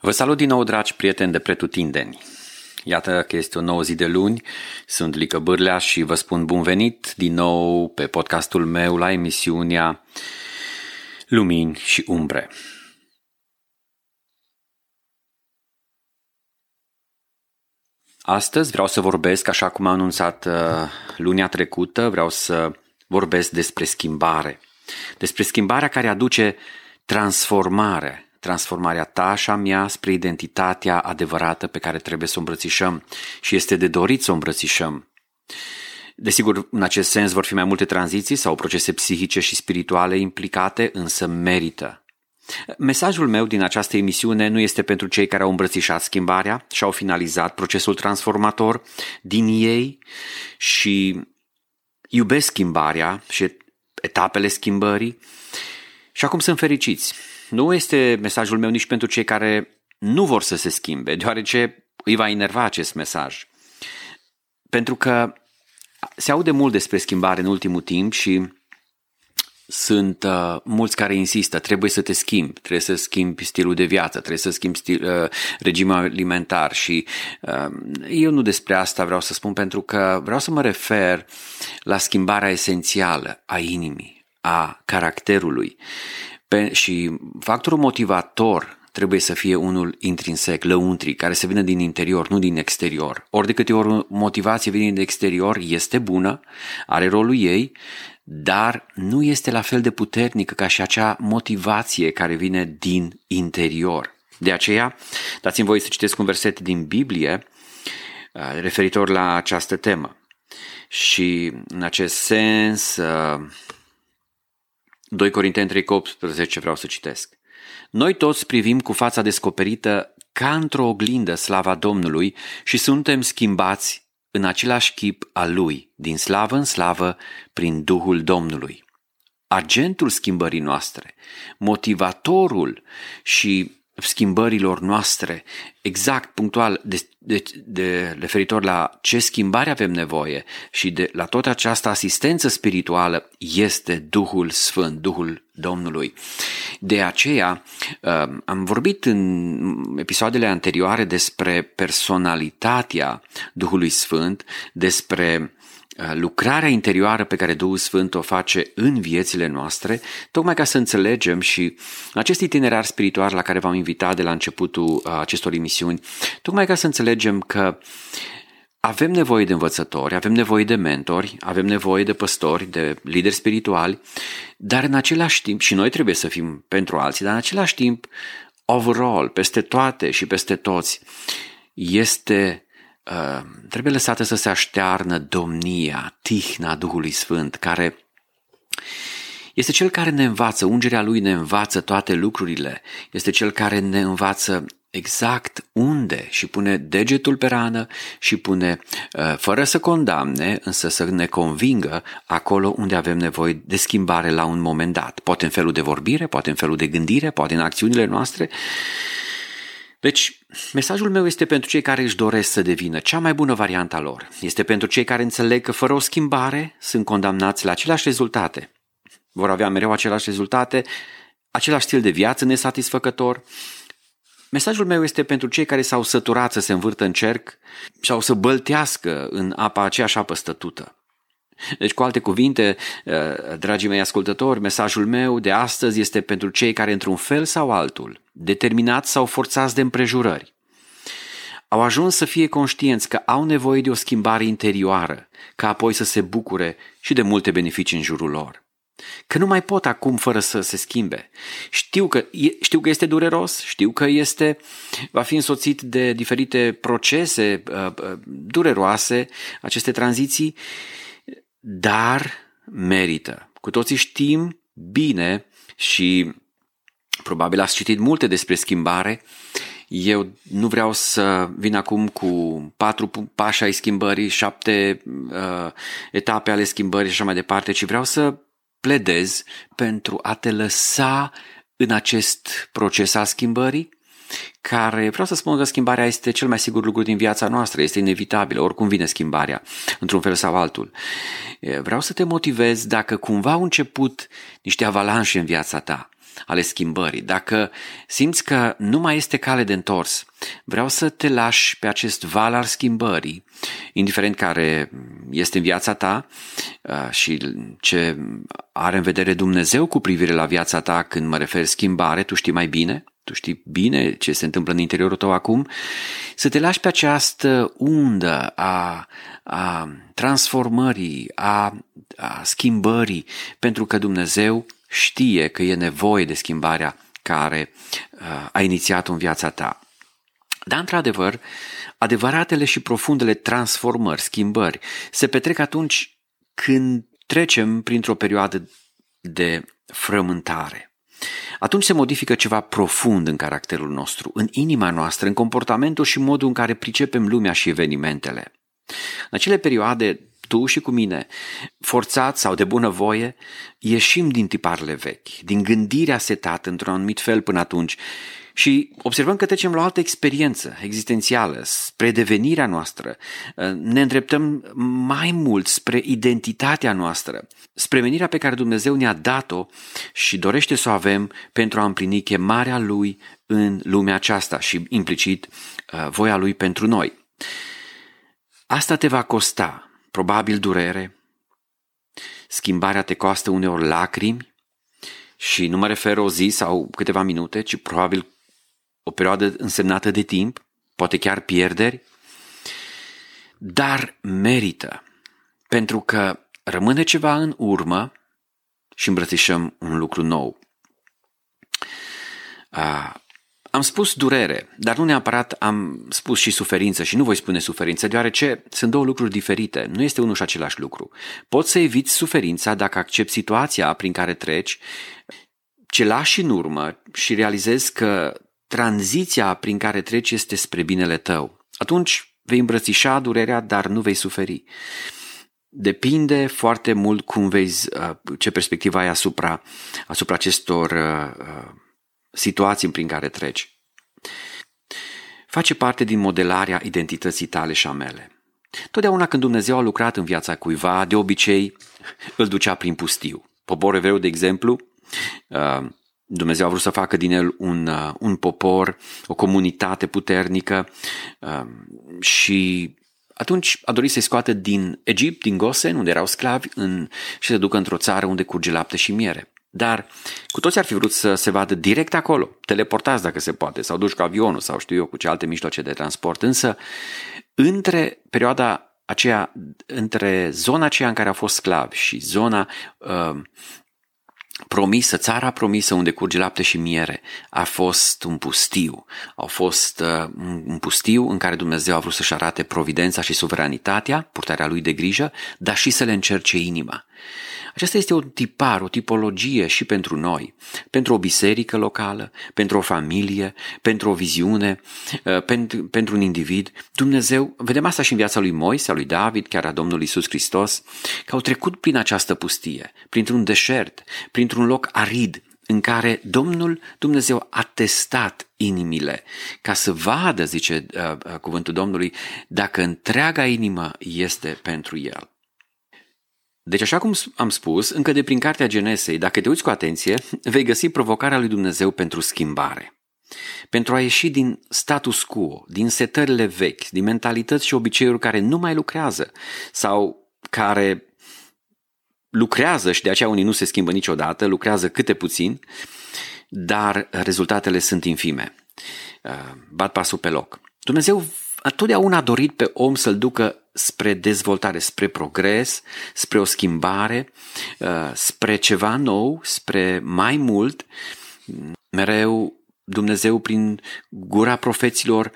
Vă salut din nou, dragi prieteni de pretutindeni. Iată că este o nouă zi de luni, sunt Lică Bârlea și vă spun bun venit din nou pe podcastul meu la emisiunea Lumini și Umbre. Astăzi vreau să vorbesc, așa cum am anunțat uh, lunia trecută, vreau să vorbesc despre schimbare. Despre schimbarea care aduce transformare, transformarea ta și a mea spre identitatea adevărată pe care trebuie să o îmbrățișăm și este de dorit să o îmbrățișăm. Desigur, în acest sens vor fi mai multe tranziții sau procese psihice și spirituale implicate, însă merită. Mesajul meu din această emisiune nu este pentru cei care au îmbrățișat schimbarea și au finalizat procesul transformator din ei și iubesc schimbarea și etapele schimbării și acum sunt fericiți. Nu este mesajul meu nici pentru cei care nu vor să se schimbe, deoarece îi va enerva acest mesaj. Pentru că se aude mult despre schimbare în ultimul timp și sunt uh, mulți care insistă, trebuie să te schimbi, trebuie să schimbi stilul de viață, trebuie să schimbi stil, uh, regimul alimentar și uh, eu nu despre asta vreau să spun pentru că vreau să mă refer la schimbarea esențială a inimii, a caracterului. Pe, și factorul motivator trebuie să fie unul intrinsec, lăuntric, care să vină din interior, nu din exterior. Ori de câte ori motivație vine din exterior, este bună, are rolul ei, dar nu este la fel de puternică ca și acea motivație care vine din interior. De aceea, dați-mi voi să citesc un verset din Biblie uh, referitor la această temă. Și în acest sens, 2 Corinteni 3, 18 vreau să citesc. Noi toți privim cu fața descoperită ca într-o oglindă slava Domnului și suntem schimbați în același chip al Lui, din slavă în slavă, prin Duhul Domnului. Agentul schimbării noastre, motivatorul și schimbărilor noastre, exact, punctual, de, de, de referitor la ce schimbare avem nevoie și de la toată această asistență spirituală este Duhul Sfânt, Duhul Domnului. De aceea um, am vorbit în episoadele anterioare despre personalitatea Duhului Sfânt, despre Uh, lucrarea interioară pe care Duhul Sfânt o face în viețile noastre, tocmai ca să înțelegem și acest itinerar spiritual la care v-am invitat de la începutul uh, acestor emisiuni, tocmai ca să înțelegem că avem nevoie de învățători, avem nevoie de mentori, avem nevoie de păstori, de lideri spirituali, dar în același timp, și noi trebuie să fim pentru alții, dar în același timp, overall, peste toate și peste toți, este Uh, trebuie lăsată să se aștearnă domnia, tihna Duhului Sfânt, care este cel care ne învață, ungerea lui ne învață toate lucrurile, este cel care ne învață exact unde și pune degetul pe rană și pune, uh, fără să condamne, însă să ne convingă acolo unde avem nevoie de schimbare la un moment dat. Poate în felul de vorbire, poate în felul de gândire, poate în acțiunile noastre deci, mesajul meu este pentru cei care își doresc să devină cea mai bună variantă a lor. Este pentru cei care înțeleg că fără o schimbare sunt condamnați la aceleași rezultate. Vor avea mereu aceleași rezultate, același stil de viață nesatisfăcător. Mesajul meu este pentru cei care s-au săturat să se învârtă în cerc sau să băltească în apa aceeași apă stătută. Deci, cu alte cuvinte, uh, dragii mei ascultători, mesajul meu de astăzi este pentru cei care, într-un fel sau altul, determinați sau forțați de împrejurări, au ajuns să fie conștienți că au nevoie de o schimbare interioară, ca apoi să se bucure și de multe beneficii în jurul lor. Că nu mai pot acum fără să se schimbe. Știu că, știu că este dureros, știu că este, va fi însoțit de diferite procese uh, uh dureroase, aceste tranziții, dar merită. Cu toții știm bine și probabil ați citit multe despre schimbare. Eu nu vreau să vin acum cu patru pași ai schimbării, șapte uh, etape ale schimbării și așa mai departe, ci vreau să pledez pentru a te lăsa în acest proces al schimbării care, vreau să spun că schimbarea este cel mai sigur lucru din viața noastră, este inevitabilă, oricum vine schimbarea, într-un fel sau altul. Vreau să te motivez dacă cumva au început niște avalanșe în viața ta, ale schimbării, dacă simți că nu mai este cale de întors, vreau să te lași pe acest val al schimbării, indiferent care este în viața ta uh, și ce are în vedere Dumnezeu cu privire la viața ta când mă refer schimbare, tu știi mai bine, tu știi bine ce se întâmplă în interiorul tău acum, să te lași pe această undă a, a transformării, a, a schimbării, pentru că Dumnezeu știe că e nevoie de schimbarea care uh, a inițiat în viața ta. Dar, într-adevăr, adevăratele și profundele transformări, schimbări, se petrec atunci când trecem printr-o perioadă de frământare. Atunci se modifică ceva profund în caracterul nostru, în inima noastră, în comportamentul și modul în care pricepem lumea și evenimentele. În acele perioade, tu și cu mine, forțat sau de bunăvoie, ieșim din tiparele vechi, din gândirea setată într-un anumit fel până atunci și observăm că trecem la o altă experiență existențială, spre devenirea noastră. Ne îndreptăm mai mult spre identitatea noastră, spre menirea pe care Dumnezeu ne-a dat-o și dorește să o avem pentru a împlini chemarea Lui în lumea aceasta și implicit voia Lui pentru noi. Asta te va costa, probabil durere, schimbarea te costă uneori lacrimi și nu mă refer o zi sau câteva minute, ci probabil o perioadă însemnată de timp, poate chiar pierderi, dar merită, pentru că rămâne ceva în urmă și îmbrățișăm un lucru nou. Am spus durere, dar nu neapărat am spus și suferință și nu voi spune suferință, deoarece sunt două lucruri diferite, nu este unul și același lucru. Poți să eviți suferința dacă accepti situația prin care treci, ce lași în urmă și realizezi că tranziția prin care treci este spre binele tău. Atunci vei îmbrățișa durerea, dar nu vei suferi. Depinde foarte mult cum vezi, uh, ce perspectivă ai asupra, asupra acestor uh, uh, situații prin care treci. Face parte din modelarea identității tale și a mele. Totdeauna când Dumnezeu a lucrat în viața cuiva, de obicei îl ducea prin pustiu. Poporul evreu, de exemplu, Dumnezeu a vrut să facă din el un, uh, un popor, o comunitate puternică um, și atunci a dorit să-i scoată din Egipt, din Gosen, unde erau sclavi, în, și să ducă într-o țară unde curge lapte și miere. Dar cu toți ar fi vrut să se vadă direct acolo, teleportați dacă se poate, sau duci cu avionul sau știu eu cu ce alte mijloace de transport. Însă, între perioada aceea, între zona aceea în care au fost sclavi și zona uh, promisă, țara promisă unde curge lapte și miere, a fost un pustiu. A fost uh, un pustiu în care Dumnezeu a vrut să-și arate providența și suveranitatea, purtarea lui de grijă, dar și să le încerce inima. Aceasta este un tipar, o tipologie și pentru noi, pentru o biserică locală, pentru o familie, pentru o viziune, uh, pentru, pentru un individ. Dumnezeu, vedem asta și în viața lui Moise, a lui David, chiar a Domnului Isus Hristos, că au trecut prin această pustie, printr-un deșert, printr-un loc arid, în care Domnul Dumnezeu a testat inimile ca să vadă, zice uh, uh, cuvântul Domnului, dacă întreaga inimă este pentru El. Deci, așa cum am spus, încă de prin cartea Genesei, dacă te uiți cu atenție, vei găsi provocarea lui Dumnezeu pentru schimbare. Pentru a ieși din status quo, din setările vechi, din mentalități și obiceiuri care nu mai lucrează sau care lucrează și de aceea unii nu se schimbă niciodată, lucrează câte puțin, dar rezultatele sunt infime. Uh, bat pasul pe loc. Dumnezeu totdeauna a dorit pe om să-l ducă spre dezvoltare, spre progres, spre o schimbare, uh, spre ceva nou, spre mai mult. Mereu Dumnezeu prin gura profeților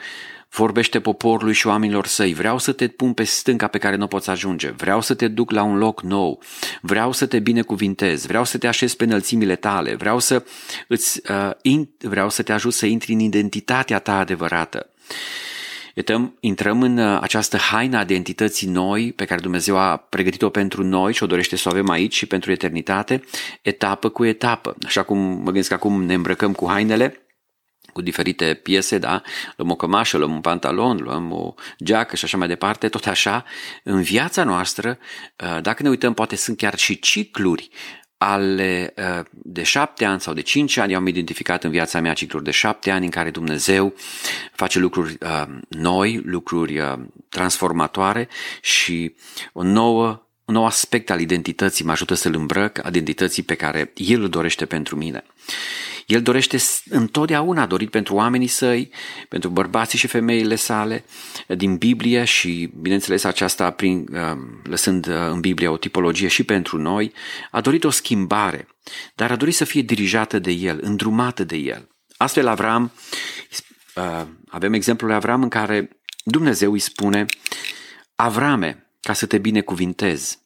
vorbește poporului și oamenilor săi, vreau să te pun pe stânca pe care nu poți ajunge, vreau să te duc la un loc nou, vreau să te binecuvintez, vreau să te așez pe înălțimile tale, vreau să, îți, uh, in, vreau să te ajut să intri în identitatea ta adevărată. Uităm, intrăm în uh, această haină a identității noi pe care Dumnezeu a pregătit-o pentru noi și o dorește să o avem aici și pentru eternitate, etapă cu etapă. Așa cum mă gândesc că acum ne îmbrăcăm cu hainele, cu diferite piese, da? Luăm o cămașă, luăm un pantalon, luăm o geacă și așa mai departe, tot așa, în viața noastră, uh, dacă ne uităm, poate sunt chiar și cicluri ale uh, de șapte ani sau de cinci ani, eu am identificat în viața mea cicluri de șapte ani în care Dumnezeu face lucruri uh, noi, lucruri uh, transformatoare și o nouă un nou aspect al identității mă ajută să-l îmbrăc, identității pe care El îl dorește pentru mine. El dorește întotdeauna, a dorit pentru oamenii săi, pentru bărbații și femeile sale, din Biblie și, bineînțeles, aceasta prin, uh, lăsând uh, în Biblie o tipologie și pentru noi, a dorit o schimbare, dar a dorit să fie dirijată de El, îndrumată de El. Astfel, Avram, uh, avem exemplul lui Avram în care Dumnezeu îi spune, Avrame, ca să te binecuvintez,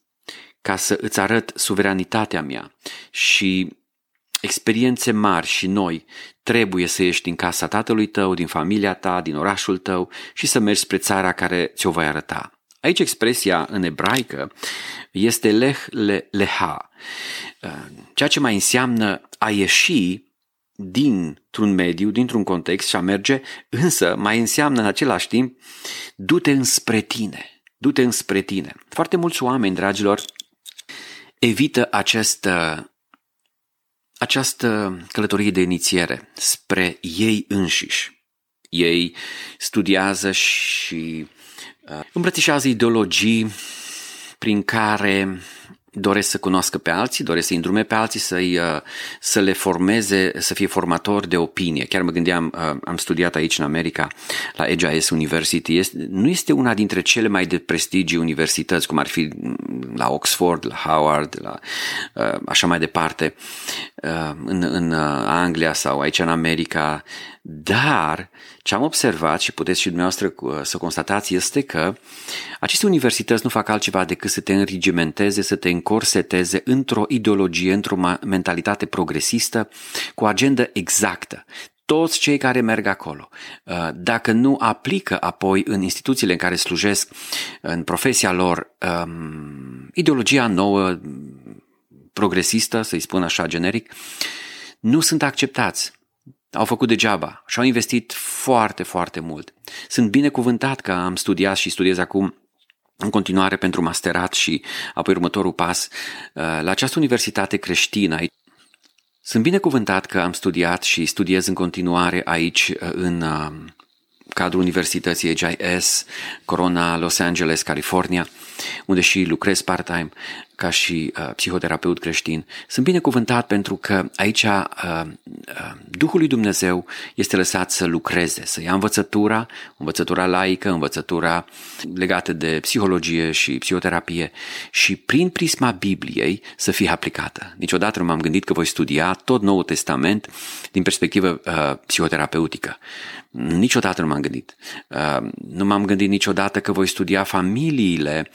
ca să îți arăt suveranitatea mea și experiențe mari și noi, trebuie să ieși din casa tatălui tău, din familia ta, din orașul tău și să mergi spre țara care ți-o voi arăta. Aici expresia în ebraică este leh le, leha, ceea ce mai înseamnă a ieși dintr-un mediu, dintr-un context și a merge, însă mai înseamnă în același timp du-te înspre tine, du-te înspre tine. Foarte mulți oameni, dragilor, evită această, această călătorie de inițiere spre ei înșiși. Ei studiază și uh, îmbrățișează ideologii prin care doresc să cunoască pe alții, doresc să îndrume pe alții, să-i, uh, să le formeze, să fie formatori de opinie. Chiar mă gândeam, uh, am studiat aici în America, la EGIS University, este, nu este una dintre cele mai de prestigii universități, cum ar fi la Oxford, la Howard, la, uh, așa mai departe, în, în Anglia sau aici în America, dar ce am observat și puteți și dumneavoastră să constatați este că aceste universități nu fac altceva decât să te înregimenteze, să te încorseteze într-o ideologie, într-o mentalitate progresistă, cu o agendă exactă toți cei care merg acolo, uh, dacă nu aplică apoi în instituțiile în care slujesc, în profesia lor, um, ideologia nouă, progresistă, să-i spun așa generic, nu sunt acceptați. Au făcut degeaba și au investit foarte, foarte mult. Sunt binecuvântat că am studiat și studiez acum în continuare pentru masterat și apoi următorul pas uh, la această universitate creștină. Sunt binecuvântat că am studiat și studiez în continuare aici uh, în uh, cadrul Universității AGIS, Corona, Los Angeles, California, unde și lucrez part-time ca și uh, psihoterapeut creștin. Sunt binecuvântat pentru că aici uh, uh, Duhul lui Dumnezeu este lăsat să lucreze, să ia învățătura, învățătura laică, învățătura legată de psihologie și psihoterapie și prin prisma Bibliei să fie aplicată. Niciodată nu m-am gândit că voi studia tot Noul Testament din perspectivă uh, psihoterapeutică. Niciodată nu m-am gândit. Uh, nu m-am gândit niciodată că voi studia familiile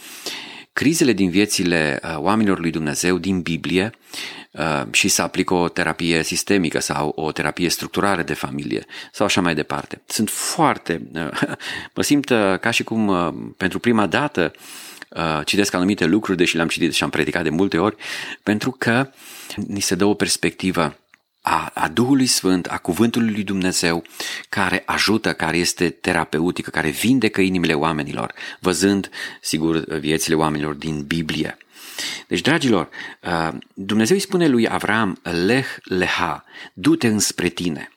crizele din viețile uh, oamenilor lui Dumnezeu din Biblie uh, și să aplică o terapie sistemică sau o terapie structurală de familie sau așa mai departe. Sunt foarte, uh, mă simt ca și cum pentru prima dată citesc anumite lucruri, deși le-am citit și am predicat de multe ori, pentru că ni se dă o perspectivă a, a Duhului Sfânt, a Cuvântului lui Dumnezeu, care ajută, care este terapeutică, care vindecă inimile oamenilor, văzând, sigur, viețile oamenilor din Biblie. Deci, dragilor, Dumnezeu îi spune lui Avram, leh leha, du-te înspre tine.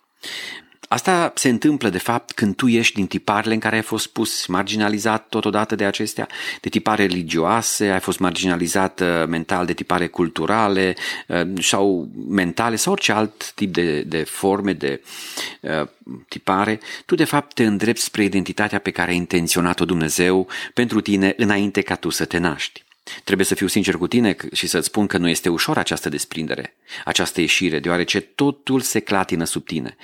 Asta se întâmplă, de fapt, când tu ești din tiparele în care ai fost pus marginalizat totodată de acestea, de tipare religioase, ai fost marginalizat uh, mental de tipare culturale uh, sau mentale sau orice alt tip de, de forme de uh, tipare, tu de fapt te îndrepți spre identitatea pe care a intenționat-o Dumnezeu pentru tine înainte ca tu să te naști. Trebuie să fiu sincer cu tine și să-ți spun că nu este ușor această desprindere, această ieșire, deoarece totul se clatină sub tine.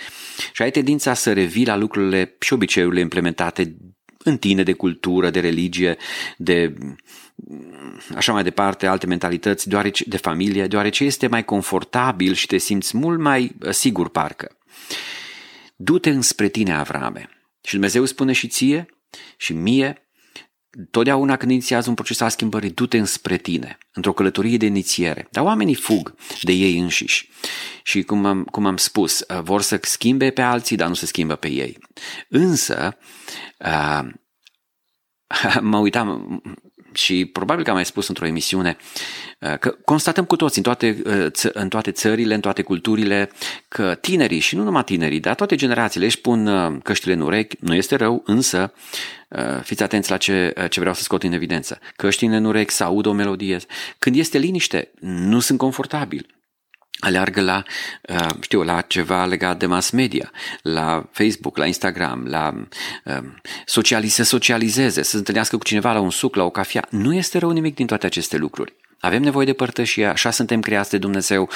Și ai tendința să revii la lucrurile și obiceiurile implementate în tine de cultură, de religie, de așa mai departe, alte mentalități, deoarece, de familie, deoarece este mai confortabil și te simți mult mai uh, sigur parcă. Du-te înspre tine, Avrame. Și Dumnezeu spune și ție și mie Totdeauna când inițiază un proces al schimbării, du-te înspre tine, într-o călătorie de inițiere. Dar oamenii fug de ei înșiși și, cum am, cum am spus, uh, vor să schimbe pe alții, dar nu se schimbă pe ei. Însă, uh, mă uitam, și probabil că am mai spus într-o emisiune uh, că constatăm cu toți în toate, uh, în toate țările, în toate culturile că tinerii și nu numai tinerii, dar toate generațiile își pun uh, căștile în urechi, nu este rău, însă fiți atenți la ce, ce vreau să scot în evidență. Căștile în urechi, să aud o melodie. Când este liniște, nu sunt confortabil aleargă la, uh, știu, la ceva legat de mass media, la Facebook, la Instagram, la um, socialize, să socializeze, să se întâlnească cu cineva la un suc, la o cafea. Nu este rău nimic din toate aceste lucruri. Avem nevoie de părtășie, așa suntem creați de Dumnezeu,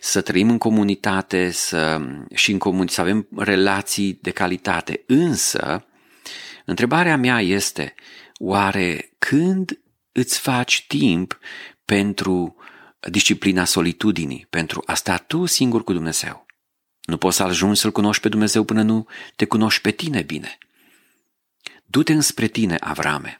să trăim în comunitate să, și în comun, să avem relații de calitate. Însă, întrebarea mea este, oare când îți faci timp pentru disciplina solitudinii, pentru a sta tu singur cu Dumnezeu. Nu poți să ajungi să-L cunoști pe Dumnezeu până nu te cunoști pe tine bine. Du-te înspre tine, Avrame.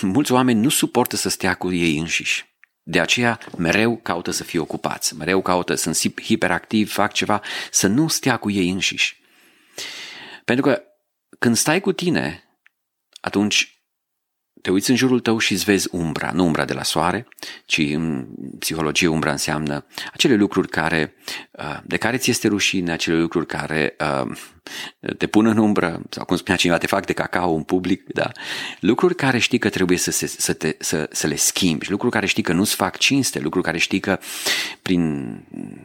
Mulți oameni nu suportă să stea cu ei înșiși. De aceea mereu caută să fie ocupați, mereu caută, sunt hiperactivi, fac ceva, să nu stea cu ei înșiși. Pentru că când stai cu tine, atunci te uiți în jurul tău și îți vezi umbra, nu umbra de la soare, ci în psihologie umbra înseamnă acele lucruri care, uh, de care ți este rușine, acele lucruri care uh, te pun în umbră, sau cum spunea cineva, te fac de cacao în public, da? Lucruri care știi că trebuie să, se, să, te, să, să le schimbi, lucruri care știi că nu-ți fac cinste, lucruri care știi că prin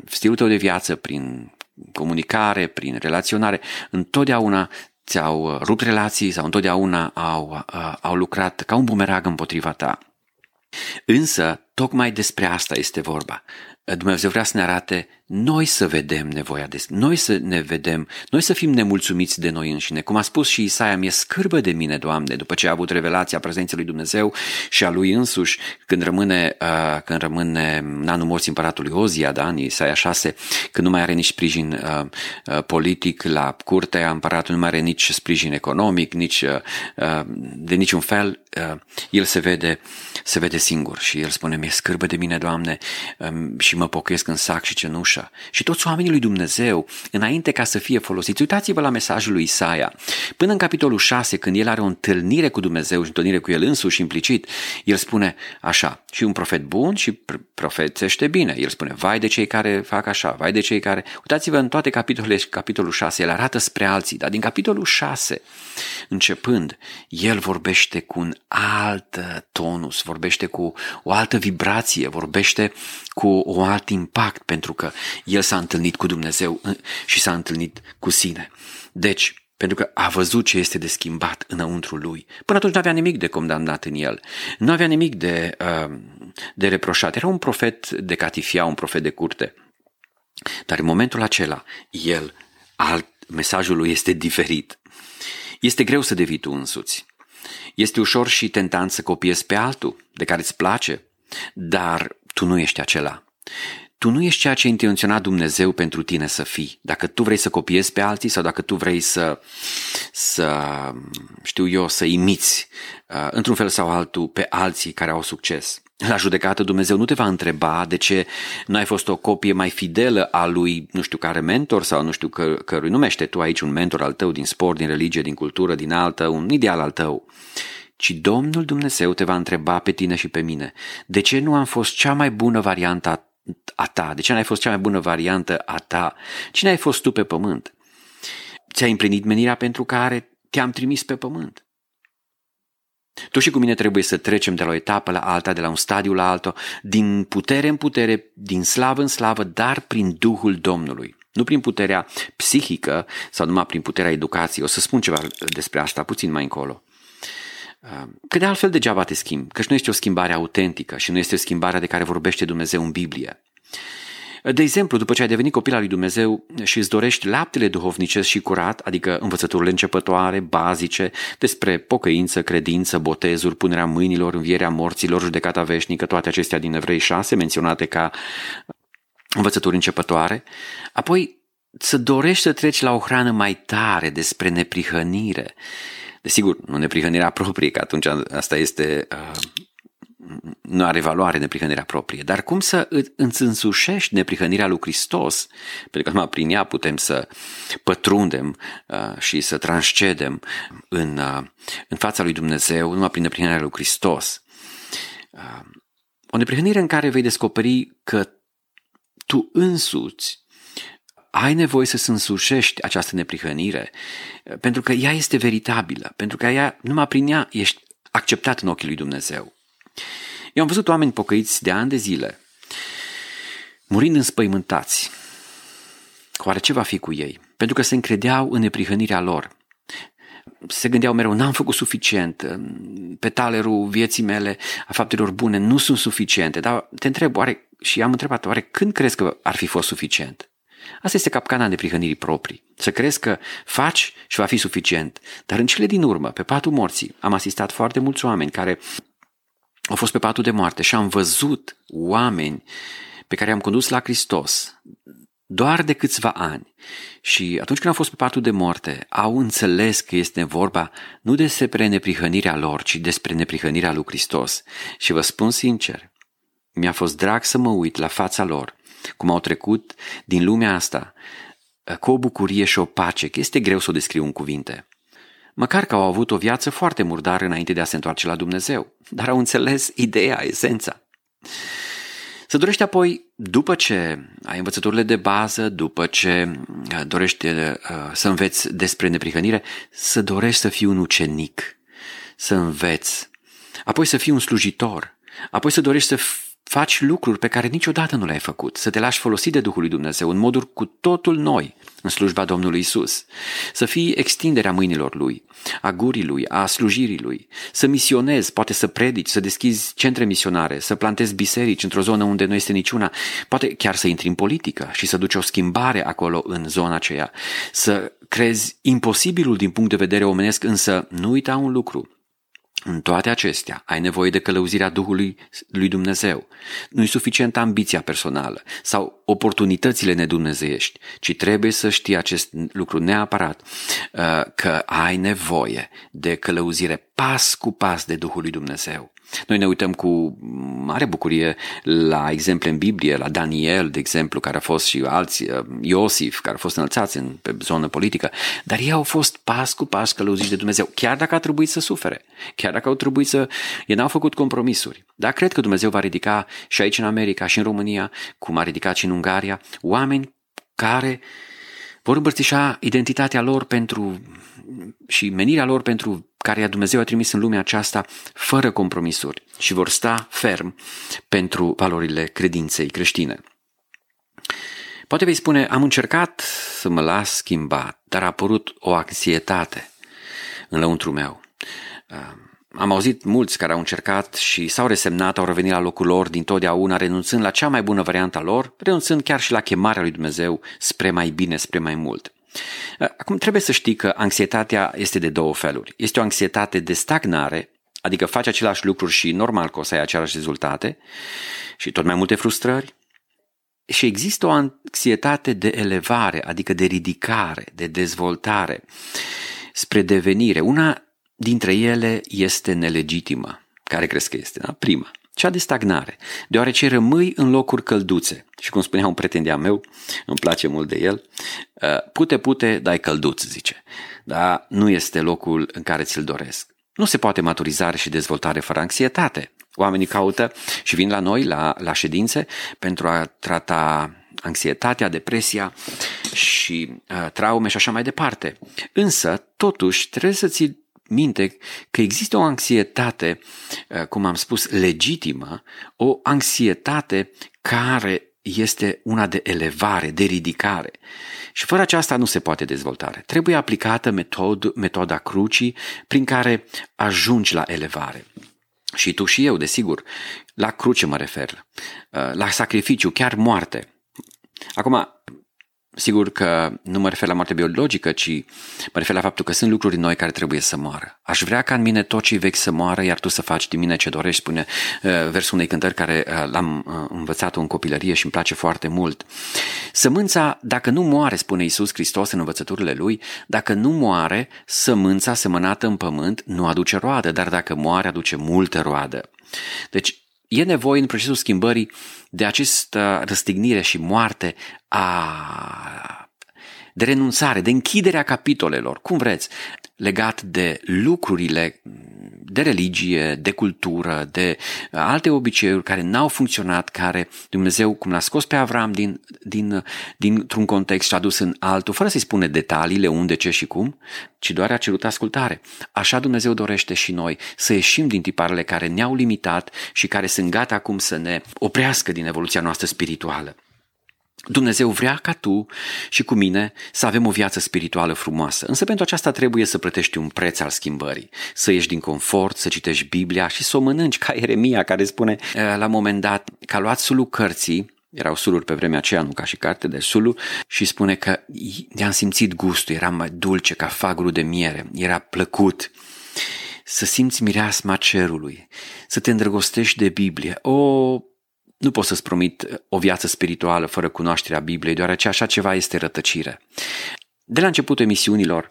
stilul tău de viață, prin comunicare, prin relaționare, întotdeauna ți-au uh, rupt relații sau întotdeauna au, uh, au lucrat ca un bumerag împotriva ta. Însă, tocmai despre asta este vorba. Dumnezeu vrea să ne arate noi să vedem nevoia de noi să ne vedem, noi să fim nemulțumiți de noi înșine. Cum a spus și Isaia, mi-e scârbă de mine, Doamne, după ce a avut revelația prezenței lui Dumnezeu și a lui însuși, când rămâne, uh, când rămâne în anul morții împăratului Ozia, da, în Isaia 6, când nu mai are nici sprijin uh, uh, politic la curtea împăratului, nu mai are nici sprijin economic, nici uh, uh, de niciun fel, uh, el se vede, se vede singur și el spune, mi-e scârbă de mine, Doamne, um, și mă pocăiesc în sac și cenușă și toți oamenii lui Dumnezeu, înainte ca să fie folosiți. Uitați-vă la mesajul lui Isaia. Până în capitolul 6, când el are o întâlnire cu Dumnezeu și întâlnire cu el însuși implicit, el spune așa, și un profet bun și profețește bine. El spune, vai de cei care fac așa, vai de cei care... Uitați-vă în toate capitolele și capitolul 6, el arată spre alții, dar din capitolul 6, începând, el vorbește cu un alt tonus, vorbește cu o altă vibrație, vorbește cu un alt impact, pentru că el s-a întâlnit cu Dumnezeu și s-a întâlnit cu sine. Deci, pentru că a văzut ce este de schimbat înăuntru lui. Până atunci nu avea nimic de condamnat în el, nu avea nimic de, uh, de reproșat. Era un profet de catifia, un profet de curte. Dar în momentul acela, el, alt, mesajul lui este diferit. Este greu să devii tu însuți. Este ușor și tentant să copiezi pe altul, de care îți place, dar tu nu ești acela. Tu nu ești ceea ce a intenționat Dumnezeu pentru tine să fii. Dacă tu vrei să copiezi pe alții sau dacă tu vrei să, să știu eu, să imiți uh, într-un fel sau altul pe alții care au succes. La judecată Dumnezeu nu te va întreba de ce nu ai fost o copie mai fidelă a lui nu știu care mentor sau nu știu că, cărui numește tu aici un mentor al tău din sport, din religie, din cultură, din altă, un ideal al tău ci Domnul Dumnezeu te va întreba pe tine și pe mine, de ce nu am fost cea mai bună variantă a ta? De ce n-ai fost cea mai bună variantă a ta? Cine ai fost tu pe pământ? Ți-ai împlinit menirea pentru care te-am trimis pe pământ. Tu și cu mine trebuie să trecem de la o etapă la alta, de la un stadiu la altul, din putere în putere, din slavă în slavă, dar prin Duhul Domnului. Nu prin puterea psihică sau numai prin puterea educației. O să spun ceva despre asta puțin mai încolo. Că de altfel degeaba te schimbi, căci nu este o schimbare autentică și nu este o schimbare de care vorbește Dumnezeu în Biblie. De exemplu, după ce ai devenit copil al lui Dumnezeu și îți dorești laptele duhovnicesc și curat, adică învățăturile începătoare, bazice, despre pocăință, credință, botezuri, punerea mâinilor, învierea morților, judecata veșnică, toate acestea din Evrei 6, menționate ca învățături începătoare, apoi să dorești să treci la o hrană mai tare despre neprihănire, Desigur, nu neprihănirea proprie, că atunci asta este uh, nu are valoare neprihănirea proprie. Dar cum să îți însușești neprihănirea lui Hristos? Pentru că numai prin ea putem să pătrundem uh, și să transcedem în, uh, în fața lui Dumnezeu, numai prin neprihănirea lui Hristos. Uh, o neprihănire în care vei descoperi că tu însuți ai nevoie să-ți însușești această neprihănire, pentru că ea este veritabilă, pentru că ea, numai prin ea ești acceptat în ochii lui Dumnezeu. Eu am văzut oameni pocăiți de ani de zile, murind înspăimântați. Oare ce va fi cu ei? Pentru că se încredeau în neprihănirea lor. Se gândeau mereu, n-am făcut suficient, pe talerul vieții mele, a faptelor bune, nu sunt suficiente. Dar te întreb, oare, și am întrebat, oare când crezi că ar fi fost suficient? Asta este capcana neprihănirii proprii. Să crezi că faci și va fi suficient. Dar în cele din urmă, pe patul morții, am asistat foarte mulți oameni care au fost pe patul de moarte și am văzut oameni pe care am condus la Hristos doar de câțiva ani. Și atunci când au fost pe patul de moarte, au înțeles că este vorba nu despre neprihănirea lor, ci despre neprihănirea lui Hristos. Și vă spun sincer, mi-a fost drag să mă uit la fața lor, cum au trecut din lumea asta, cu o bucurie și o pace, că este greu să o descriu în cuvinte măcar că au avut o viață foarte murdară înainte de a se întoarce la Dumnezeu, dar au înțeles ideea, esența. Să dorești apoi, după ce ai învățăturile de bază, după ce uh, dorești uh, să înveți despre neprihănire, să dorești să fii un ucenic, să înveți, apoi să fii un slujitor, apoi să dorești să faci lucruri pe care niciodată nu le-ai făcut, să te lași folosi de Duhul lui Dumnezeu în moduri cu totul noi în slujba Domnului Isus, să fii extinderea mâinilor Lui, a gurii Lui, a slujirii Lui, să misionezi, poate să predici, să deschizi centre misionare, să plantezi biserici într-o zonă unde nu este niciuna, poate chiar să intri în politică și să duci o schimbare acolo în zona aceea, să crezi imposibilul din punct de vedere omenesc, însă nu uita un lucru, în toate acestea, ai nevoie de călăuzirea Duhului lui Dumnezeu. Nu-i suficient ambiția personală sau oportunitățile nedumnezeiești, ci trebuie să știi acest lucru neapărat, uh, că ai nevoie de călăuzire pas cu pas de Duhul lui Dumnezeu. Noi ne uităm cu mare bucurie la exemple în Biblie, la Daniel, de exemplu, care a fost și alți, uh, Iosif, care a fost înălțați în, pe zonă politică, dar ei au fost pas cu pas călăuziți de Dumnezeu, chiar dacă a trebuit să sufere, chiar dacă au trebuit să... Ei n-au făcut compromisuri. Dar cred că Dumnezeu va ridica și aici în America și în România, cum a ridicat și în Ungaria, oameni care vor îmbărțișa identitatea lor pentru și menirea lor pentru care Dumnezeu a trimis în lumea aceasta fără compromisuri și vor sta ferm pentru valorile credinței creștine. Poate vei spune, am încercat să mă las schimbat, dar a apărut o anxietate în lăuntru meu. Am auzit mulți care au încercat și s-au resemnat, au revenit la locul lor din totdeauna, renunțând la cea mai bună variantă a lor, renunțând chiar și la chemarea lui Dumnezeu spre mai bine, spre mai mult. Acum trebuie să știi că anxietatea este de două feluri. Este o anxietate de stagnare, adică faci același lucruri și normal că o să ai aceleași rezultate și tot mai multe frustrări. Și există o anxietate de elevare, adică de ridicare, de dezvoltare, spre devenire. Una dintre ele este nelegitimă. Care crezi că este? Da? Prima. Cea de stagnare, deoarece rămâi în locuri călduțe. Și cum spunea un prieten de-a meu, îmi place mult de el, uh, pute, pute, dai călduț, zice. Dar nu este locul în care ți-l doresc. Nu se poate maturizare și dezvoltare fără anxietate. Oamenii caută și vin la noi, la, la ședințe, pentru a trata anxietatea, depresia și uh, traume și așa mai departe. Însă, totuși, trebuie să ți minte că există o anxietate, uh, cum am spus, legitimă, o anxietate care este una de elevare, de ridicare. Și fără aceasta nu se poate dezvoltare. Trebuie aplicată metod, metoda crucii prin care ajungi la elevare. Și tu și eu, desigur, la cruce mă refer, uh, la sacrificiu, chiar moarte. Acum, Sigur că nu mă refer la moarte biologică, ci mă refer la faptul că sunt lucruri noi care trebuie să moară. Aș vrea ca în mine tot cei vechi să moară, iar tu să faci din mine ce dorești, spune uh, versul unei cântări care uh, l-am uh, învățat în copilărie și îmi place foarte mult. Sămânța, dacă nu moare, spune Iisus Hristos în învățăturile lui, dacă nu moare, sămânța semănată în pământ nu aduce roadă, dar dacă moare, aduce multă roadă. Deci, e nevoie în procesul schimbării de această răstignire și moarte a de renunțare, de închiderea capitolelor, cum vreți, legat de lucrurile de religie, de cultură, de alte obiceiuri care n-au funcționat, care Dumnezeu, cum l-a scos pe Avram din, din, dintr-un context și a dus în altul, fără să-i spune detaliile unde, ce și cum, ci doar a cerut ascultare. Așa Dumnezeu dorește și noi să ieșim din tiparele care ne-au limitat și care sunt gata acum să ne oprească din evoluția noastră spirituală. Dumnezeu vrea ca tu și cu mine să avem o viață spirituală frumoasă, însă pentru aceasta trebuie să plătești un preț al schimbării, să ieși din confort, să citești Biblia și să o mănânci ca Eremia care spune eh, la un moment dat că a luat sulul cărții erau suluri pe vremea aceea, nu ca și carte de sulu, și spune că i-am simțit gustul, era mai dulce ca fagurul de miere, era plăcut. Să simți mireasma cerului, să te îndrăgostești de Biblie. O, nu pot să-ți promit uh, o viață spirituală fără cunoașterea Bibliei, deoarece așa ceva este rătăcire. De la începutul emisiunilor,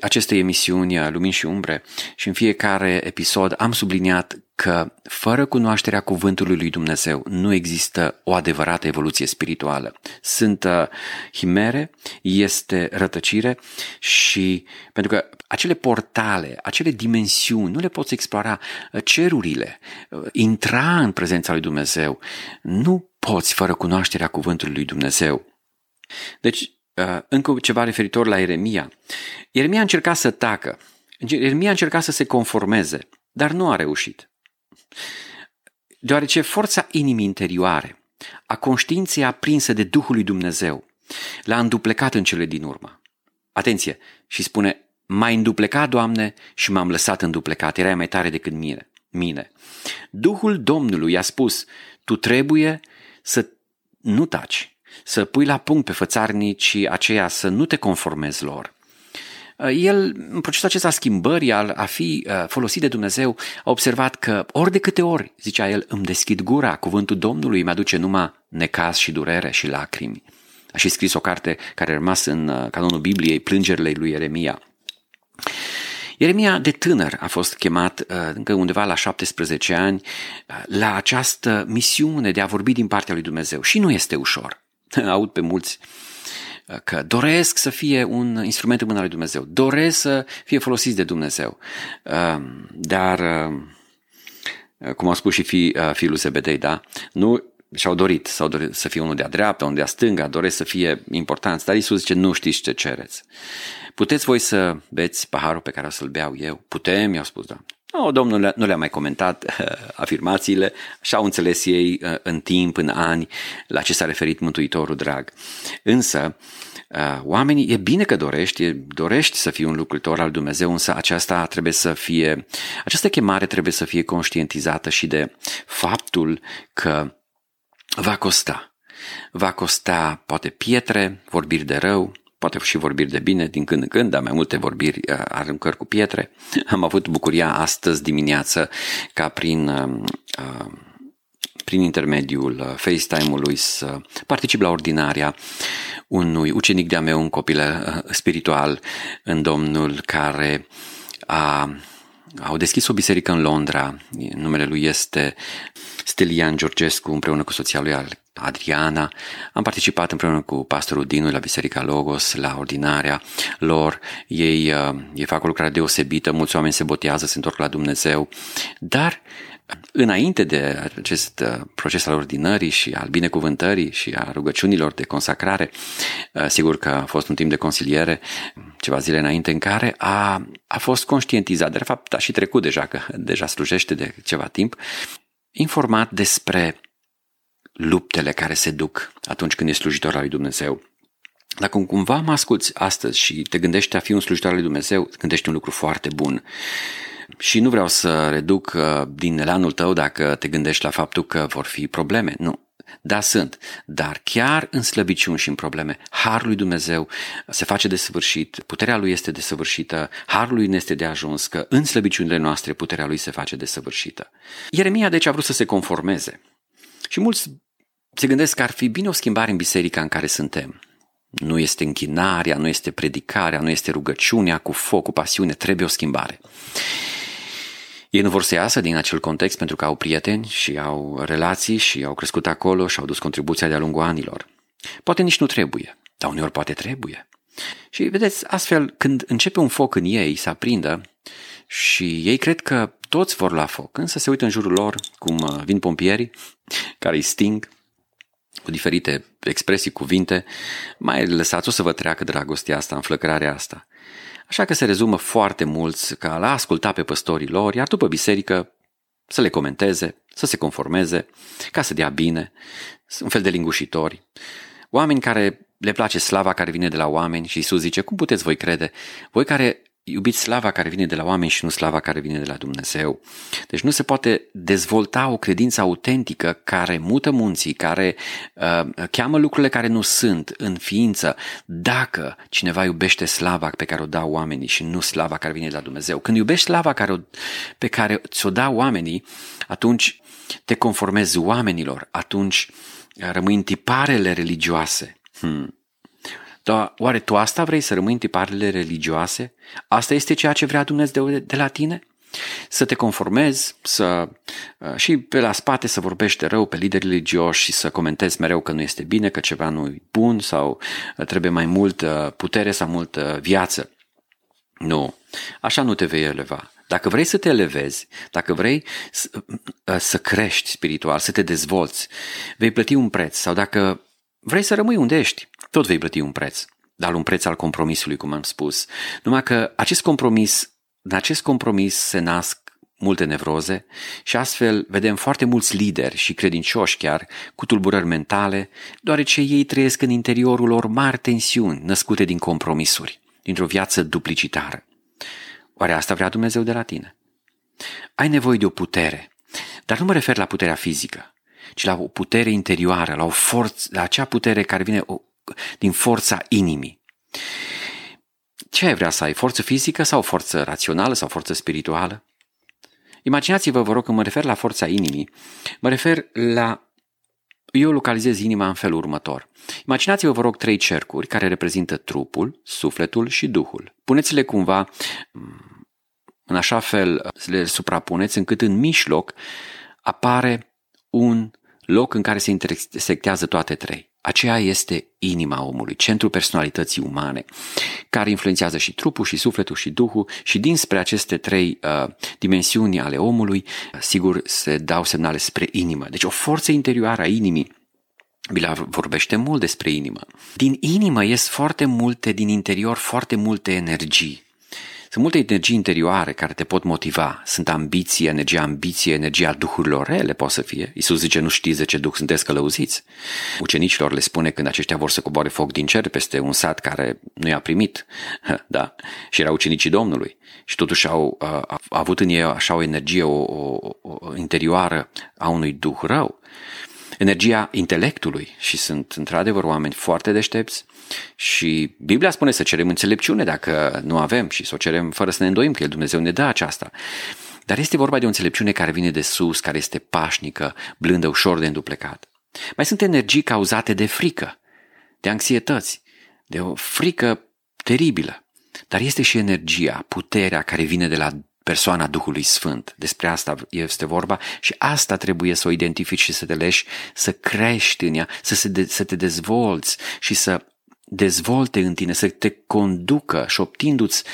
acestei emisiuni uh, Lumini și Umbre și în fiecare episod am subliniat că fără cunoașterea cuvântului lui Dumnezeu nu există o adevărată evoluție spirituală. Sunt uh, himere, este rătăcire și pentru că acele portale, acele dimensiuni, nu le poți explora uh, cerurile, uh, intra în prezența lui Dumnezeu. Nu poți fără cunoașterea cuvântului lui Dumnezeu. Deci, uh, încă ceva referitor la Ieremia. Ieremia a încercat să tacă, Ieremia a încercat să se conformeze, dar nu a reușit. Deoarece forța inimii interioare, a conștiinței aprinsă de Duhul lui Dumnezeu, l-a înduplecat în cele din urmă. Atenție! Și spune, m-ai înduplecat, Doamne, și m-am lăsat înduplecat. Erai mai tare decât mine. mine. Duhul Domnului i-a spus, tu trebuie să nu taci, să pui la punct pe fățarnicii aceia, să nu te conformezi lor. El, în procesul acesta schimbării, al a fi uh, folosit de Dumnezeu, a observat că ori de câte ori, zicea el, îmi deschid gura, cuvântul Domnului mi aduce numai necaz și durere și lacrimi. A și scris o carte care a rămas în uh, canonul Bibliei, Plângerile lui Ieremia. Ieremia de tânăr a fost chemat uh, încă undeva la 17 ani uh, la această misiune de a vorbi din partea lui Dumnezeu și nu este ușor. Aud pe mulți uh, că doresc să fie un instrument în mâna lui Dumnezeu, doresc să fie folosiți de Dumnezeu, dar cum au spus și fi, fiul Zebedei, da? Nu și-au dorit, s-au dorit să fie unul de-a dreapta, unul de-a stânga, doresc să fie importanți, dar Iisus zice, nu știți ce cereți. Puteți voi să beți paharul pe care o să-l beau eu? Putem, i-au spus, Doamne. No, Domnul nu le-a mai comentat uh, afirmațiile, și au înțeles ei uh, în timp, în ani, la ce s-a referit Mântuitorul drag. Însă, uh, oamenii, e bine că dorești, e, dorești să fii un lucrător al Dumnezeu, însă aceasta trebuie să fie, această chemare trebuie să fie conștientizată și de faptul că va costa. Va costa poate pietre, vorbiri de rău, poate și vorbiri de bine din când în când, dar mai multe vorbiri uh, aruncări cu pietre. Am avut bucuria astăzi dimineață ca prin, uh, uh, prin intermediul FaceTime-ului să particip la ordinarea unui ucenic de-a meu, un copil spiritual în Domnul care a au deschis o biserică în Londra, numele lui este Stelian Georgescu împreună cu soția lui Adriana. Am participat împreună cu pastorul Dinu la Biserica Logos, la ordinarea lor. Ei, uh, ei fac o lucrare deosebită, mulți oameni se botează, se întorc la Dumnezeu, dar Înainte de acest uh, proces al ordinării și al binecuvântării și a rugăciunilor de consacrare, uh, sigur că a fost un timp de consiliere ceva zile înainte în care a, a fost conștientizat, de fapt a și trecut deja, că deja slujește de ceva timp, informat despre luptele care se duc atunci când e slujitor al lui Dumnezeu. Dacă cumva mă asculți astăzi și te gândești a fi un slujitor al lui Dumnezeu, gândești un lucru foarte bun. Și nu vreau să reduc uh, din elanul tău dacă te gândești la faptul că vor fi probleme. Nu. Da, sunt, dar chiar în slăbiciuni și în probleme, harul lui Dumnezeu se face de săvârșit, puterea lui este de săvârșită, harul lui nu este de ajuns, că în slăbiciunile noastre puterea lui se face de săvârșită. Ieremia deci a vrut să se conformeze. Și mulți se gândesc că ar fi bine o schimbare în biserica în care suntem. Nu este închinarea, nu este predicarea, nu este rugăciunea cu foc, cu pasiune, trebuie o schimbare. Ei nu vor să iasă din acel context pentru că au prieteni și au relații și au crescut acolo și au dus contribuția de-a lungul anilor. Poate nici nu trebuie, dar uneori poate trebuie. Și vedeți, astfel, când începe un foc în ei să aprindă și ei cred că toți vor la foc, însă se uită în jurul lor cum uh, vin pompierii care îi sting cu diferite expresii, cuvinte, mai lăsați-o să vă treacă dragostea asta, înflăcărarea asta. Așa că se rezumă foarte mulți ca la asculta pe păstorii lor, iar după biserică să le comenteze, să se conformeze, ca să dea bine, un fel de lingușitori. Oameni care le place slava care vine de la oameni și Iisus zice, cum puteți voi crede? Voi care iubiți slava care vine de la oameni și nu slava care vine de la Dumnezeu. Deci nu se poate dezvolta o credință autentică care mută munții, care uh, cheamă lucrurile care nu sunt în ființă, dacă cineva iubește slava pe care o dau oamenii și nu slava care vine de la Dumnezeu. Când iubești slava care o, pe care ți-o dau oamenii, atunci te conformezi oamenilor, atunci rămâi în tiparele religioase. Hmm. Dar oare tu asta vrei să rămâi în tiparele religioase? Asta este ceea ce vrea Dumnezeu de la tine? Să te conformezi, să uh, și pe la spate să vorbești rău pe lideri religioși și să comentezi mereu că nu este bine, că ceva nu e bun sau uh, trebuie mai multă putere sau multă viață. Nu, așa nu te vei eleva. Dacă vrei să te elevezi, dacă vrei să, uh, să crești spiritual, să te dezvolți, vei plăti un preț sau dacă vrei să rămâi unde ești, tot vei plăti un preț, dar un preț al compromisului, cum am spus. Numai că acest compromis, în acest compromis se nasc multe nevroze și astfel vedem foarte mulți lideri și credincioși chiar cu tulburări mentale, deoarece ei trăiesc în interiorul lor mari tensiuni născute din compromisuri, dintr-o viață duplicitară. Oare asta vrea Dumnezeu de la tine? Ai nevoie de o putere, dar nu mă refer la puterea fizică, ci la o putere interioară, la o forță, la acea putere care vine din forța inimii. Ce ai vrea să ai? Forță fizică sau forță rațională sau forță spirituală? Imaginați-vă, vă rog, când mă refer la forța inimii, mă refer la... Eu localizez inima în felul următor. Imaginați-vă, vă rog, trei cercuri care reprezintă trupul, sufletul și duhul. Puneți-le cumva mm, în așa fel, să le suprapuneți, încât în mijloc apare un loc în care se intersectează toate trei. Aceea este inima omului, centrul personalității umane, care influențează și trupul, și sufletul, și duhul și dinspre aceste trei uh, dimensiuni ale omului, uh, sigur, se dau semnale spre inimă. Deci o forță interioară a inimii Bila vorbește mult despre inimă. Din inimă ies foarte multe, din interior foarte multe energii. Sunt multe energii interioare care te pot motiva. Sunt ambiție, energia ambiție, energia duhurilor rele pot să fie. Iisus zice, nu știți de ce duh sunteți călăuziți. Ucenicilor le spune când aceștia vor să coboare foc din cer peste un sat care nu i-a primit. Da? Și erau ucenicii Domnului. Și totuși au, au, au avut în ei așa o energie o, o, o interioară a unui duh rău energia intelectului și sunt într-adevăr oameni foarte deștepți și Biblia spune să cerem înțelepciune dacă nu avem și să o cerem fără să ne îndoim că El Dumnezeu ne dă aceasta. Dar este vorba de o înțelepciune care vine de sus, care este pașnică, blândă, ușor de înduplecat. Mai sunt energii cauzate de frică, de anxietăți, de o frică teribilă. Dar este și energia, puterea care vine de la persoana Duhului Sfânt. Despre asta este vorba și asta trebuie să o identifici și să te leși, să crești în ea, să, se de, să te dezvolți și să dezvolte în tine, să te conducă și obtindu-ți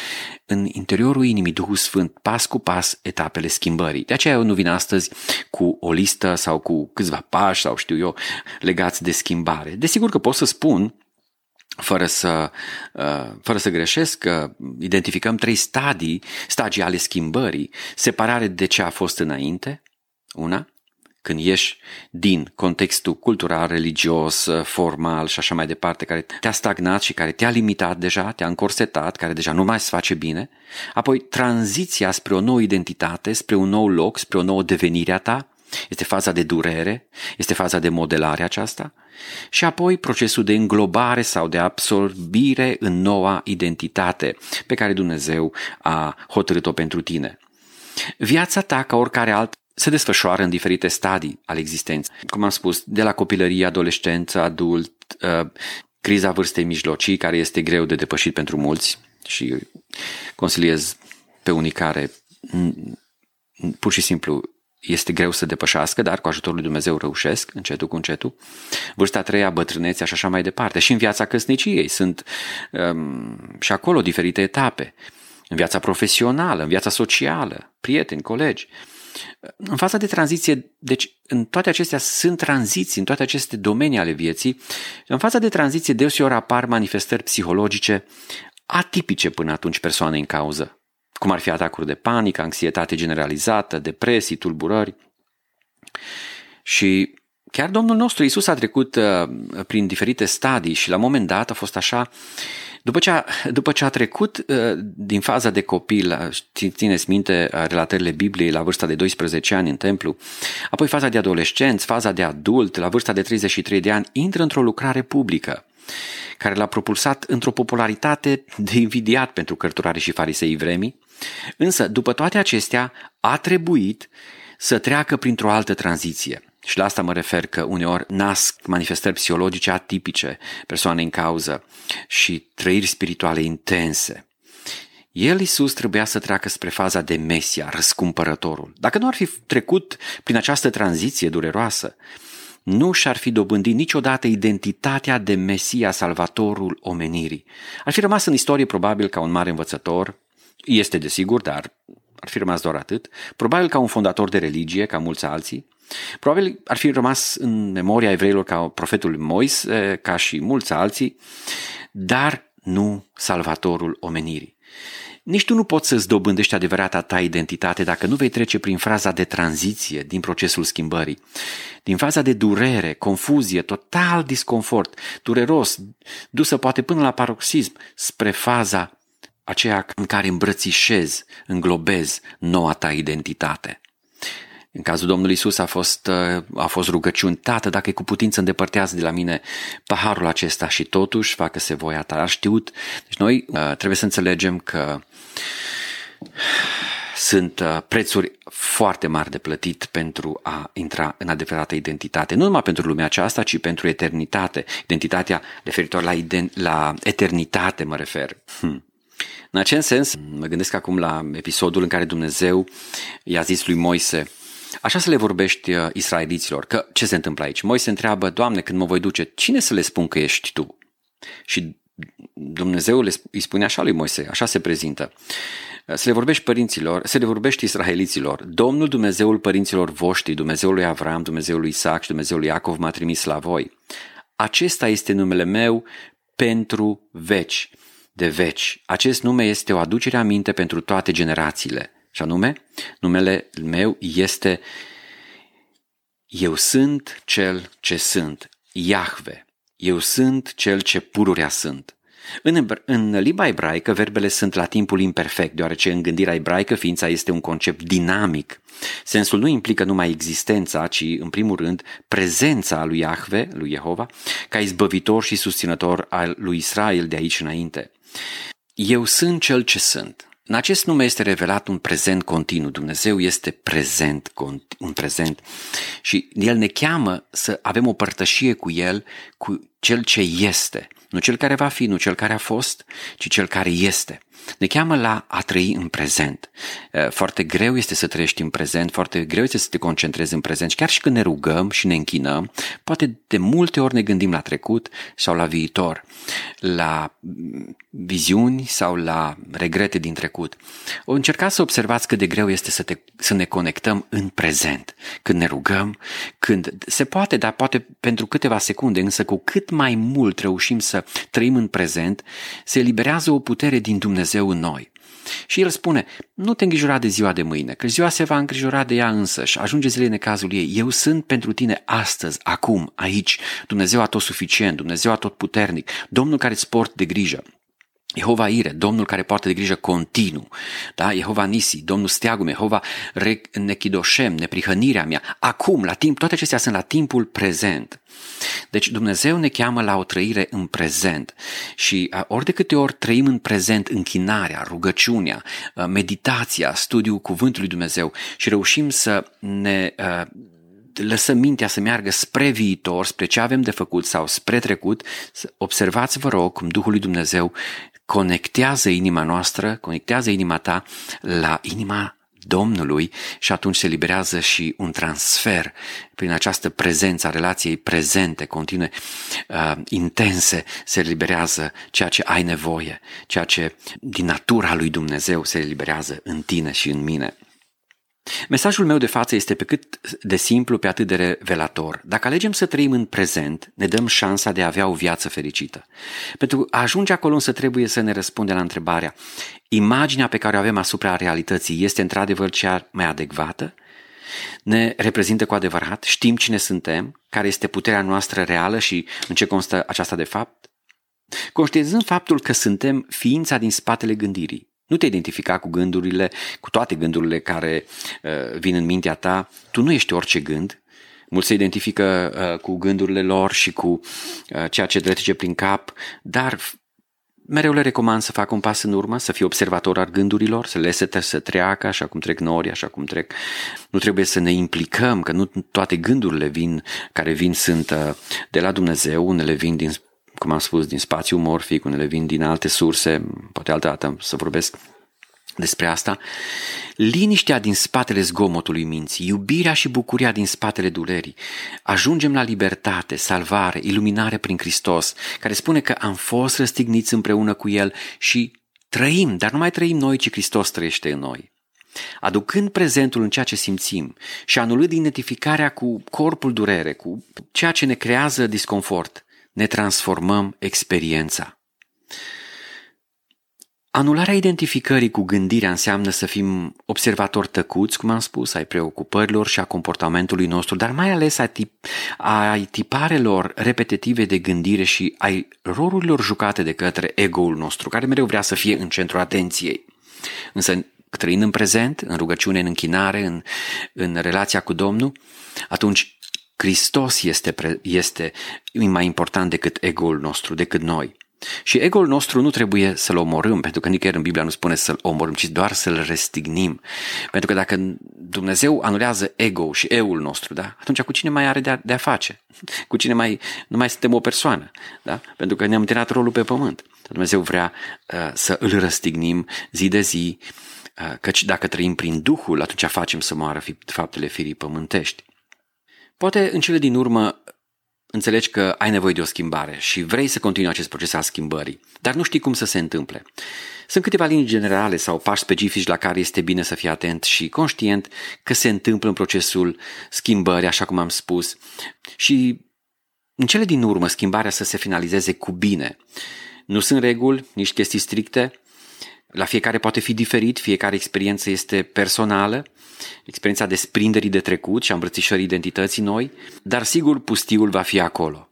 în interiorul inimii Duhul Sfânt, pas cu pas, etapele schimbării. De aceea eu nu vin astăzi cu o listă sau cu câțiva pași sau știu eu legați de schimbare. Desigur că pot să spun fără să, uh, fără să greșesc, că identificăm trei stadii, stadii ale schimbării, separare de ce a fost înainte, una, când ieși din contextul cultural, religios, formal și așa mai departe, care te-a stagnat și care te-a limitat deja, te-a încorsetat, care deja nu mai se face bine, apoi tranziția spre o nouă identitate, spre un nou loc, spre o nouă devenire a ta, este faza de durere, este faza de modelare aceasta și apoi procesul de înglobare sau de absorbire în noua identitate pe care Dumnezeu a hotărât-o pentru tine. Viața ta, ca oricare alt, se desfășoară în diferite stadii ale existenței. Cum am spus, de la copilărie, adolescență, adult, uh, criza vârstei mijlocii, care este greu de depășit pentru mulți și consiliez pe unii care pur și simplu este greu să depășească, dar cu ajutorul lui Dumnezeu reușesc, încetul cu încetul. Vârsta a treia, bătrânețea și așa mai departe. Și în viața căsniciei sunt um, și acolo diferite etape. În viața profesională, în viața socială, prieteni, colegi. În faza de tranziție, deci în toate acestea sunt tranziții, în toate aceste domenii ale vieții. În faza de tranziție deseori apar manifestări psihologice atipice până atunci persoanei în cauză cum ar fi atacuri de panică, anxietate generalizată, depresii, tulburări. Și chiar Domnul nostru Isus a trecut uh, prin diferite stadii și la un moment dat a fost așa, după ce a, după ce a trecut uh, din faza de copil, țineți minte uh, relatările Bibliei la vârsta de 12 ani în templu, apoi faza de adolescenți, faza de adult, la vârsta de 33 de ani, intră într-o lucrare publică care l-a propulsat într-o popularitate de invidiat pentru cărturare și farisei vremii, însă după toate acestea a trebuit să treacă printr-o altă tranziție. Și la asta mă refer că uneori nasc manifestări psihologice atipice persoane în cauză și trăiri spirituale intense. El, Iisus, trebuia să treacă spre faza de Mesia, răscumpărătorul. Dacă nu ar fi trecut prin această tranziție dureroasă, nu și-ar fi dobândit niciodată identitatea de Mesia, salvatorul omenirii. Ar fi rămas în istorie probabil ca un mare învățător, este desigur, dar ar fi rămas doar atât, probabil ca un fondator de religie, ca mulți alții, probabil ar fi rămas în memoria evreilor ca profetul Moise, ca și mulți alții, dar nu salvatorul omenirii. Nici tu nu poți să-ți dobândești adevărata ta identitate dacă nu vei trece prin fraza de tranziție din procesul schimbării. Din faza de durere, confuzie, total disconfort, dureros, dusă poate până la paroxism, spre faza aceea în care îmbrățișezi, înglobezi noua ta identitate. În cazul Domnului Isus a fost, a fost rugăciuni, Tată, dacă e cu putință îndepărtează de la mine paharul acesta și totuși facă-se voia ta. A știut. Deci noi uh, trebuie să înțelegem că sunt uh, prețuri foarte mari de plătit pentru a intra în adevărată identitate. Nu numai pentru lumea aceasta, ci pentru eternitate. Identitatea referitor la, ident- la eternitate mă refer. Hm. În acest sens, mă gândesc acum la episodul în care Dumnezeu i-a zis lui Moise, Așa să le vorbești uh, israeliților, că ce se întâmplă aici? Moise întreabă, Doamne, când mă voi duce, cine să le spun că ești Tu? Și Dumnezeu îi spune așa lui Moise, așa se prezintă. Să le vorbești părinților, să le vorbești israeliților. Domnul Dumnezeul părinților voștri, Dumnezeul lui Avram, Dumnezeul lui Isaac și Dumnezeul lui Iacov m-a trimis la voi. Acesta este numele meu pentru veci, de veci. Acest nume este o aducere aminte pentru toate generațiile. Și anume, numele meu este Eu sunt cel ce sunt, Iahve. Eu sunt cel ce pururea sunt. În, în limba ebraică, verbele sunt la timpul imperfect, deoarece în gândirea ebraică ființa este un concept dinamic. Sensul nu implică numai existența, ci, în primul rând, prezența lui Iahve, lui Jehova, ca izbăvitor și susținător al lui Israel de aici înainte. Eu sunt cel ce sunt. În acest nume este revelat un prezent continuu. Dumnezeu este prezent, un prezent și El ne cheamă să avem o părtășie cu El, cu Cel ce este. Nu cel care va fi, nu cel care a fost, ci cel care este. Ne cheamă la a trăi în prezent. Foarte greu este să trăiești în prezent, foarte greu este să te concentrezi în prezent și chiar și când ne rugăm și ne închinăm, poate de multe ori ne gândim la trecut sau la viitor, la viziuni sau la regrete din trecut. O încercați să observați cât de greu este să, te, să ne conectăm în prezent, când ne rugăm, când se poate, dar poate pentru câteva secunde, însă cu cât mai mult reușim să trăim în prezent, se eliberează o putere din Dumnezeu în noi. Și el spune, nu te îngrijora de ziua de mâine, că ziua se va îngrijora de ea însăși, ajunge zilele în cazul ei. Eu sunt pentru tine astăzi, acum, aici, Dumnezeu a tot suficient, Dumnezeu a tot puternic, Domnul care îți port de grijă. Jehova Ire, Domnul care poartă de grijă continuu, da? Jehova Nisi, Domnul steagul meu, Jehova Nechidoșem, neprihănirea mea, acum, la timp, toate acestea sunt la timpul prezent. Deci Dumnezeu ne cheamă la o trăire în prezent și ori de câte ori trăim în prezent închinarea, rugăciunea, meditația, studiul cuvântului Dumnezeu și reușim să ne lăsăm mintea să meargă spre viitor, spre ce avem de făcut sau spre trecut, observați, vă rog, cum Duhul lui Dumnezeu conectează inima noastră, conectează inima ta la inima Domnului și atunci se liberează și un transfer prin această prezență a relației prezente, continue, uh, intense, se liberează ceea ce ai nevoie, ceea ce din natura lui Dumnezeu se liberează în tine și în mine. Mesajul meu de față este pe cât de simplu, pe atât de revelator. Dacă alegem să trăim în prezent, ne dăm șansa de a avea o viață fericită. Pentru a ajunge acolo însă trebuie să ne răspundem la întrebarea, imaginea pe care o avem asupra realității este într-adevăr cea mai adecvată? Ne reprezintă cu adevărat? Știm cine suntem? Care este puterea noastră reală și în ce constă aceasta de fapt? Conștientizând faptul că suntem ființa din spatele gândirii, nu te identifica cu gândurile, cu toate gândurile care uh, vin în mintea ta. Tu nu ești orice gând. Mulți se identifică uh, cu gândurile lor și cu uh, ceea ce trece prin cap, dar mereu le recomand să facă un pas în urmă, să fie observator al gândurilor, să le să treacă așa cum trec nori, așa cum trec. Nu trebuie să ne implicăm, că nu toate gândurile vin, care vin sunt uh, de la Dumnezeu, unele vin din cum am spus, din spațiu morfic, unele vin din alte surse, poate altă dată să vorbesc despre asta, liniștea din spatele zgomotului minții, iubirea și bucuria din spatele durerii. Ajungem la libertate, salvare, iluminare prin Hristos, care spune că am fost răstigniți împreună cu El și trăim, dar nu mai trăim noi, ci Hristos trăiește în noi. Aducând prezentul în ceea ce simțim și anulând identificarea cu corpul durere, cu ceea ce ne creează disconfort, ne transformăm experiența. Anularea identificării cu gândirea înseamnă să fim observatori tăcuți, cum am spus, ai preocupărilor și a comportamentului nostru, dar mai ales ai, tip, ai tiparelor repetitive de gândire și ai rolurilor jucate de către ego-ul nostru, care mereu vrea să fie în centrul atenției. Însă, trăind în prezent, în rugăciune, în închinare, în, în relația cu Domnul, atunci Hristos este, este mai important decât ego-ul nostru, decât noi. Și ego-ul nostru nu trebuie să-l omorâm, pentru că nicăieri în Biblia nu spune să-l omorâm, ci doar să-l restignim. Pentru că dacă Dumnezeu anulează ego și eul nostru, da? atunci cu cine mai are de a, de a face? Cu cine mai, nu mai suntem o persoană? Da? Pentru că ne-am terminat rolul pe pământ. Dumnezeu vrea uh, să îl răstignim zi de zi, uh, căci dacă trăim prin Duhul, atunci facem să moară faptele firii pământești. Poate în cele din urmă înțelegi că ai nevoie de o schimbare și vrei să continui acest proces al schimbării, dar nu știi cum să se întâmple. Sunt câteva linii generale sau pași specifici la care este bine să fii atent și conștient că se întâmplă în procesul schimbării, așa cum am spus, și în cele din urmă schimbarea să se finalizeze cu bine. Nu sunt reguli, nici chestii stricte, la fiecare poate fi diferit, fiecare experiență este personală, experiența desprinderii de trecut și a îmbrățișării identității noi, dar sigur pustiul va fi acolo.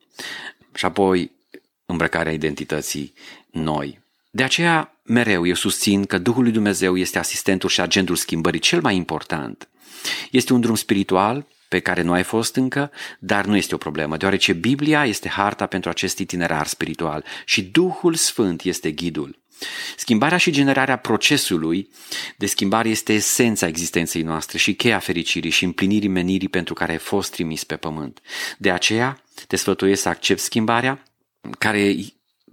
Și apoi îmbrăcarea identității noi. De aceea, mereu eu susțin că Duhul lui Dumnezeu este asistentul și agentul schimbării cel mai important. Este un drum spiritual pe care nu ai fost încă, dar nu este o problemă, deoarece Biblia este harta pentru acest itinerar spiritual și Duhul Sfânt este ghidul. Schimbarea și generarea procesului de schimbare este esența existenței noastre și cheia fericirii și împlinirii menirii pentru care ai fost trimis pe pământ. De aceea te sfătuiesc să accepti schimbarea, care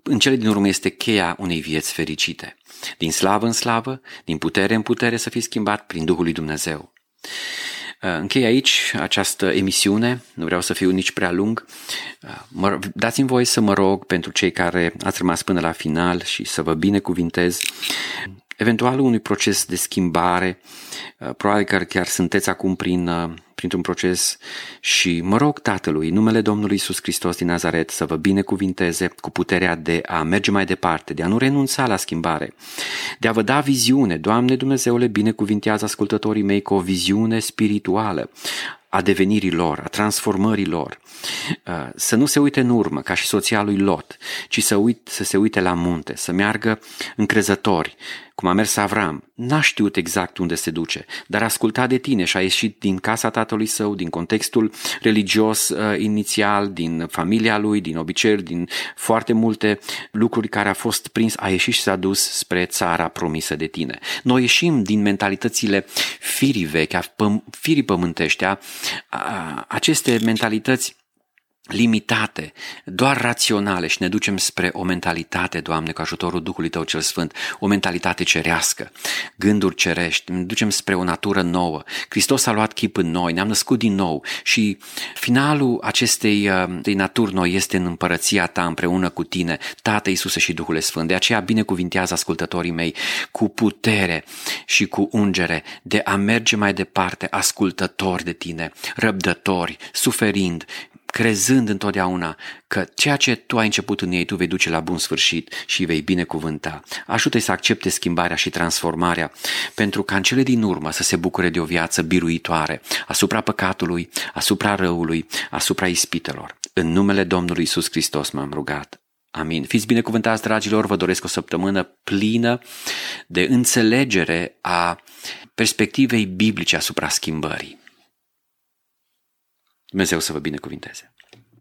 în cele din urmă este cheia unei vieți fericite. Din slavă în slavă, din putere în putere să fii schimbat prin Duhul lui Dumnezeu. Uh, închei aici această emisiune, nu vreau să fiu nici prea lung. Uh, dați-mi voie să mă rog pentru cei care ați rămas până la final și să vă binecuvintez. Eventual unui proces de schimbare, uh, probabil că chiar sunteți acum prin printr-un proces și mă rog Tatălui, numele Domnului Isus Hristos din Nazaret, să vă binecuvinteze cu puterea de a merge mai departe, de a nu renunța la schimbare, de a vă da viziune. Doamne Dumnezeule, binecuvintează ascultătorii mei cu o viziune spirituală a devenirii lor, a transformării lor. Uh, să nu se uite în urmă, ca și soția lui Lot, ci să, uit, să se uite la munte, să meargă încrezători, cum a mers Avram. N-a știut exact unde se duce, dar a ascultat de tine și a ieșit din casa tatălui său, din contextul religios uh, inițial, din familia lui, din obiceiuri, din foarte multe lucruri care a fost prins, a ieșit și s-a dus spre țara promisă de tine. Noi ieșim din mentalitățile firii vechi, a păm- firii pământești, a, a, aceste mentalități limitate, doar raționale și ne ducem spre o mentalitate, Doamne, cu ajutorul Duhului Tău cel Sfânt, o mentalitate cerească, gânduri cerești, ne ducem spre o natură nouă. Hristos a luat chip în noi, ne-am născut din nou și finalul acestei uh, naturi noi este în împărăția Ta împreună cu Tine, Tată Iisuse și Duhul Sfânt. De aceea binecuvintează ascultătorii mei cu putere și cu ungere de a merge mai departe, ascultători de Tine, răbdători, suferind, crezând întotdeauna că ceea ce tu ai început în ei, tu vei duce la bun sfârșit și vei binecuvânta. Ajută-i să accepte schimbarea și transformarea, pentru ca în cele din urmă să se bucure de o viață biruitoare asupra păcatului, asupra răului, asupra ispitelor. În numele Domnului Isus Hristos m-am rugat. Amin. Fiți binecuvântați, dragilor, vă doresc o săptămână plină de înțelegere a perspectivei biblice asupra schimbării. Dumnezeu să vă binecuvinteze.